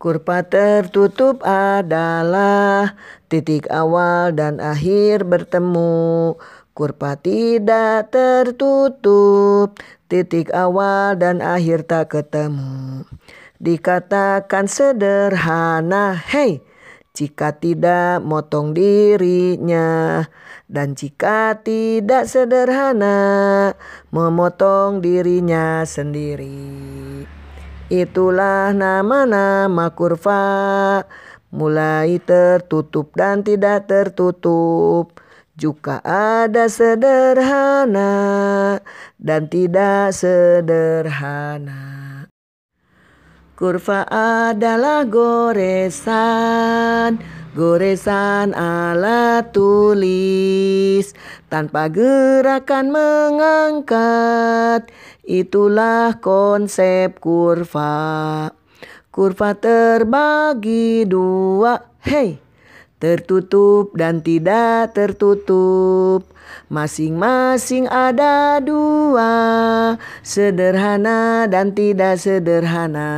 Kurva tertutup adalah titik awal dan akhir bertemu. Kurva tidak tertutup, titik awal dan akhir tak ketemu. Dikatakan sederhana, hei, jika tidak motong dirinya, dan jika tidak sederhana, memotong dirinya sendiri. Itulah nama-nama kurva, mulai tertutup dan tidak tertutup. Juga ada sederhana dan tidak sederhana. Kurva adalah goresan, goresan alat tulis tanpa gerakan mengangkat Itulah konsep kurva. Kurva terbagi dua. Hei, tertutup dan tidak tertutup. Masing-masing ada dua, sederhana dan tidak sederhana.